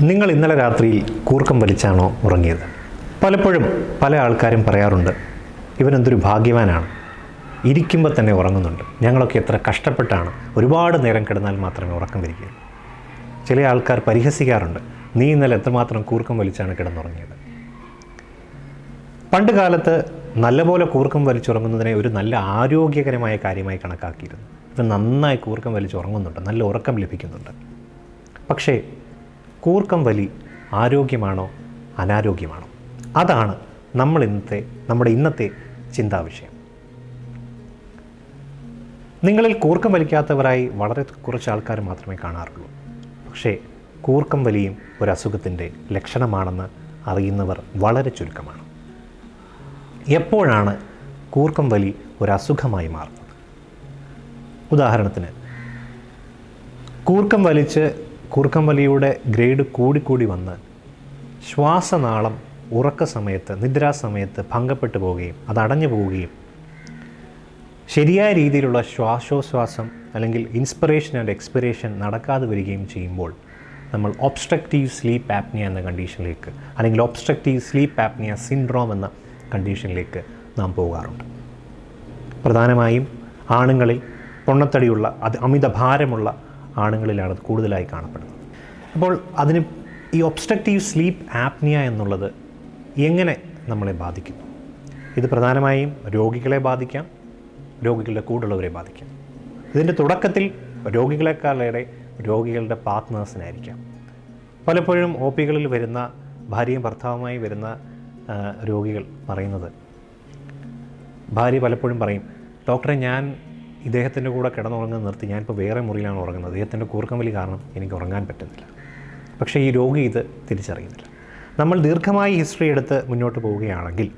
നിങ്ങൾ ഇന്നലെ രാത്രിയിൽ കൂർക്കം വലിച്ചാണോ ഉറങ്ങിയത്? പലപ്പോഴും പല ആൾക്കാരും പറയാറുണ്ട് ഇവനെന്തൊരു ഭാഗ്യവാനാണ്. ഇരിക്കുമ്പോൾ തന്നെ ഉറങ്ങുന്നുണ്ട്. ഞങ്ങളൊക്കെ എത്ര കഷ്ടപ്പെട്ടാണ് ഒരുപാട് നേരം കിടന്നാൽ മാത്രമേ ഉറക്കം വരികയുള്ളൂ. ചില ആൾക്കാർ പരിഹസിക്കാറുണ്ട് നീ ഇന്നലെ എത്രമാത്രം കൂർക്കം വലിച്ചാണ് കിടന്നുറങ്ങിയത്? പണ്ട് കാലത്ത് നല്ലപോലെ കൂർക്കം വലിച്ചുറങ്ങുന്നതിനെ ഒരു നല്ല ആരോഗ്യകരമായ കാര്യമായി കണക്കാക്കിയിരുന്നു. ഇവൻ നന്നായി കൂർക്കം വലിച്ചുറങ്ങുന്നുണ്ട് നല്ല ഉറക്കം ലഭിക്കുന്നുണ്ട്. പക്ഷേ കൂർക്കം വലി ആരോഗ്യമാണോ അനാരോഗ്യമാണോ? അതാണ് നമ്മൾ ഇന്നത്തെ നമ്മുടെ ഇന്നത്തെ ചിന്താവിഷയം നിങ്ങളിൽ കൂർക്കം വലിക്കാത്തവരായി വളരെ കുറച്ച് ആൾക്കാർ മാത്രമേ കാണാറുള്ളൂ. പക്ഷേ കൂർക്കം വലിയും ഒരു അസുഖത്തിന്റെ ലക്ഷണമാണെന്ന് അറിയുന്നവർ വളരെ ചുരുക്കമാണ്. എപ്പോഴാണ് കൂർക്കം വലി ഒരു അസുഖമായി മാറുന്നത്? ഉദാഹരണത്തിന് കൂർക്കം വലിച്ച് കൂർക്കം വലിയുടെ ഗ്രേഡ് കൂടിക്കൂടി വന്ന് ശ്വാസനാളം ഉറക്ക സമയത്ത് നിദ്രാസമയത്ത് ഭംഗപ്പെട്ടു പോവുകയും അത് അടഞ്ഞു പോവുകയും ശരിയായ രീതിയിലുള്ള ശ്വാസോച്ഛ്വാസം അല്ലെങ്കിൽ ഇൻസ്പിറേഷൻ ആൻഡ് എക്സ്പിറേഷൻ നടക്കാതെ വരികയും ചെയ്യുമ്പോൾ നമ്മൾ ഒബ്സ്ട്രക്റ്റീവ് സ്ലീപ്പ് ആപ്നിയ എന്ന കണ്ടീഷനിലേക്ക് അല്ലെങ്കിൽ ഒബ്സ്ട്രക്റ്റീവ് സ്ലീപ്പ് ആപ്നിയ സിൻഡ്രോം എന്ന കണ്ടീഷനിലേക്ക് നാം പോകാറുണ്ട്. പ്രധാനമായും ആണുങ്ങളിൽ പൊണ്ണത്തടിയുള്ള അത് അമിത ഭാരമുള്ള ആണുങ്ങളിലാണ് അത് കൂടുതലായി കാണപ്പെടുന്നത്. അപ്പോൾ അതിന് ഈ ഒബ്സ്ട്രക്റ്റീവ് സ്ലീപ്പ് ആപ്നിയ എന്നുള്ളത് എങ്ങനെ നമ്മളെ ബാധിക്കുന്നു? ഇത് പ്രധാനമായും രോഗികളെ ബാധിക്കാം രോഗികളുടെ കൂടുള്ളവരെ ബാധിക്കാം. ഇതിന്റെ തുടക്കത്തിൽ രോഗികളെക്കാളേറെ രോഗികളുടെ പാർട്ട്നേഴ്സിനായിരിക്കാം പലപ്പോഴും ഒ പികളിൽ വരുന്ന ഭാര്യയും ഭർത്താവുമായി വരുന്ന രോഗികൾ പറയുന്നത് ഭാര്യ പലപ്പോഴും പറയും ഡോക്ടറെ ഞാൻ ഇദ്ദേഹത്തിന്റെ കൂടെ കിടന്നുറങ്ങുന്നത് നിർത്തി. ഞാനിപ്പോൾ വേറെ മുറിയിലാണ് ഉറങ്ങുന്നത്. ഇദ്ദേഹത്തിന്റെ കൂർക്കം വലി കാരണം എനിക്ക് ഉറങ്ങാൻ പറ്റുന്നില്ല. പക്ഷേ ഈ രോഗി ഇത് തിരിച്ചറിയുന്നില്ല. നമ്മൾ ദീർഘമായി ഹിസ്റ്ററി എടുത്ത് മുന്നോട്ട് പോവുകയാണെങ്കിൽ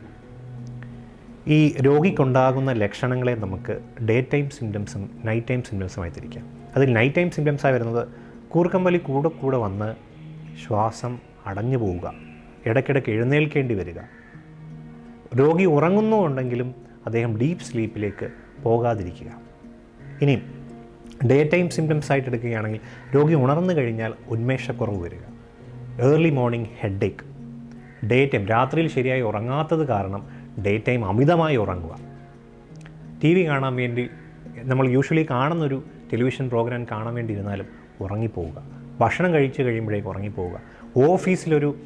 ഈ രോഗിക്കുണ്ടാകുന്ന ലക്ഷണങ്ങളെ നമുക്ക് ഡേ ടൈം സിംറ്റംസും നൈറ്റ് ടൈം സിംറ്റംസുമായി തിരിക്കാം. അതിൽ നൈറ്റ് ടൈം സിംറ്റംസായി വരുന്നത് കൂർക്കം വലി കൂടെ കൂടെ വന്ന് ശ്വാസം അടഞ്ഞു പോവുക ഇടയ്ക്കിടയ്ക്ക് എഴുന്നേൽക്കേണ്ടി വരിക. രോഗി ഉറങ്ങുന്നുണ്ടെങ്കിലും അദ്ദേഹം ഡീപ്പ് സ്ലീപ്പിലേക്ക് പോകാതിരിക്കുക. ഇനിയും ഡേ ടൈം സിംറ്റംസ് ആയിട്ട് എടുക്കുകയാണെങ്കിൽ രോഗി ഉണർന്നു കഴിഞ്ഞാൽ ഉന്മേഷക്കുറവ് വരിക. Early morning headache day time രാത്രിയിൽ ശരിയായി ഉറങ്ങാത്തത് കാരണം ഡേ ടൈം അമിതമായി ഉറങ്ങുക. ടി വി കാണാൻ വേണ്ടി നമ്മൾ യൂഷ്വലി കാണുന്നൊരു ടെലിവിഷൻ പ്രോഗ്രാം കാണാൻ വേണ്ടി ഇരുന്നാലും ഉറങ്ങിപ്പോവുക. ഭക്ഷണം കഴിച്ച് കഴിയുമ്പോഴേക്ക് ഉറങ്ങിപ്പോവുക. ഓഫീസിലൊരു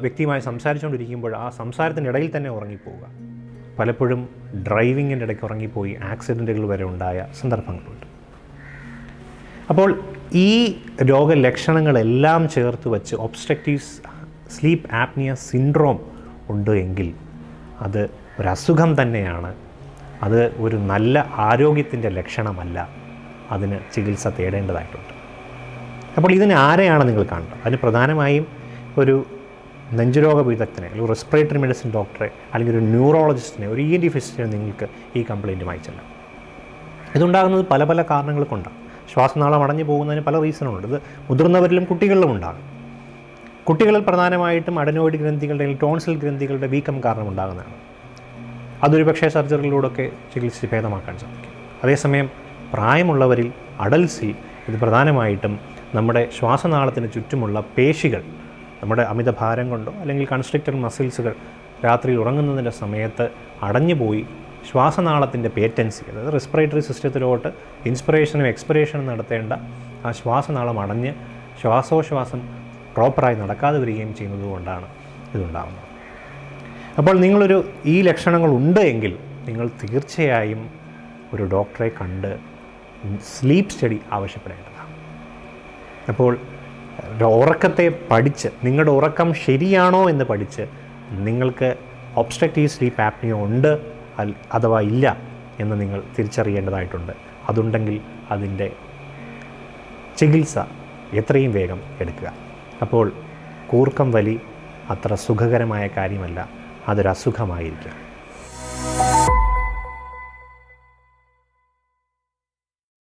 വ്യക്തിയുമായി സംസാരിച്ചുകൊണ്ടിരിക്കുമ്പോൾ ആ സംസാരത്തിനിടയിൽ തന്നെ ഉറങ്ങിപ്പോവുക. പലപ്പോഴും ഡ്രൈവിങ്ങിന്റെ ഇടയ്ക്ക് ഉറങ്ങിപ്പോയി ആക്സിഡന്റുകൾ വരെ ഉണ്ടായ സന്ദർഭങ്ങളുണ്ട്. അപ്പോൾ ഈ രോഗലക്ഷണങ്ങളെല്ലാം ചേർത്ത് വച്ച് ഒബ്സ്ട്രക്റ്റീവ് സ്ലീപ്പ് ആപ്നിയ സിൻഡ്രോം ഉണ്ട് എങ്കിൽ അത് ഒരു അസുഖം തന്നെയാണ്. അത് ഒരു നല്ല ആരോഗ്യത്തിന്റെ ലക്ഷണമല്ല. അതിന് ചികിത്സ തേടേണ്ടതായിട്ടുണ്ട്. അപ്പോൾ ഇതിന് ആരെയാണ് നിങ്ങൾ കാണുന്നത് അതിന് പ്രധാനമായും ഒരു നെഞ്ചുരോഗ വിദഗ്ധനെ അല്ലെങ്കിൽ റെസ്പിറേറ്ററി മെഡിസിൻ ഡോക്ടറെ അല്ലെങ്കിൽ ഒരു ന്യൂറോളജിസ്റ്റിനെ ഒരു ഇ എൻ ഡി ഫിസിസ്റ്റിനെ നിങ്ങൾക്ക് ഈ കംപ്ലയിന്റുമായി ചെല്ലാം. ഇതുണ്ടാകുന്നത് പല പല കാരണങ്ങൾ കൊണ്ടാണ്. ശ്വാസനാളം അടഞ്ഞു പോകുന്നതിന് പല റീസണുണ്ട് ഇത് മുതിർന്നവരിലും കുട്ടികളിലും ഉണ്ടാകും. കുട്ടികളിൽ പ്രധാനമായിട്ടും അഡനോയിഡ് ഗ്രന്ഥികളുടെ അല്ലെങ്കിൽ ടോൺസിൽ ഗ്രന്ഥികളുടെ വീക്കം കാരണം ഉണ്ടാകുന്നതാണ്. അതൊരു പക്ഷേ സർജറികളിലൂടെയൊക്കെ ചികിത്സിച്ച് ഭേദമാക്കാൻ സാധിക്കും. അതേസമയം പ്രായമുള്ളവരിൽ അഡൽസിൽ ഇത് പ്രധാനമായിട്ടും നമ്മുടെ ശ്വാസനാളത്തിന് ചുറ്റുമുള്ള പേശികൾ നമ്മുടെ അമിത ഭാരം കൊണ്ടോ അല്ലെങ്കിൽ കൺസ്ട്രക്റ്റർ മസിൽസുകൾ രാത്രിയിൽ ഉറങ്ങുന്നതിന്റെ സമയത്ത് അടഞ്ഞുപോയി ശ്വാസനാളത്തിന്റെ പേറ്റൻസി അതായത് റെസ്പിറേറ്ററി സിസ്റ്റത്തിലോട്ട് ഇൻസ്പിറേഷനും എക്സ്പിറേഷനും നടത്തേണ്ട ആ ശ്വാസനാളം അടഞ്ഞ് ശ്വാസോശ്വാസം പ്രോപ്പറായി നടക്കാതെ വരികയും ചെയ്യുന്നത് കൊണ്ടാണ് ഇതുണ്ടാകുന്നത് അപ്പോൾ നിങ്ങളൊരു ഈ ലക്ഷണങ്ങൾ ഉണ്ട് എങ്കിൽ നിങ്ങൾ തീർച്ചയായും ഒരു ഡോക്ടറെ കണ്ട് സ്ലീപ്പ് സ്റ്റഡി ആവശ്യപ്പെടേണ്ടതാണ്. അപ്പോൾ ഉറക്കത്തെ പഠിച്ച് നിങ്ങളുടെ ഉറക്കം ശരിയാണോ എന്ന് പഠിച്ച് നിങ്ങൾക്ക് ഒബ്സ്ട്രക്റ്റീവ് സ്ലീപ്പ് ആപ്നിയോ ഉണ്ട് അഥവാ ഇല്ല എന്ന് നിങ്ങൾ തിരിച്ചറിയേണ്ടതായിട്ടുണ്ട്. അതുണ്ടെങ്കിൽ അതിന്റെ ചികിത്സ എത്രയും വേഗം എടുക്കുക. അപ്പോൾ കൂർക്കം വലി അത്ര സുഖകരമായ കാര്യമല്ല അതൊരു അസുഖമായിരിക്കാം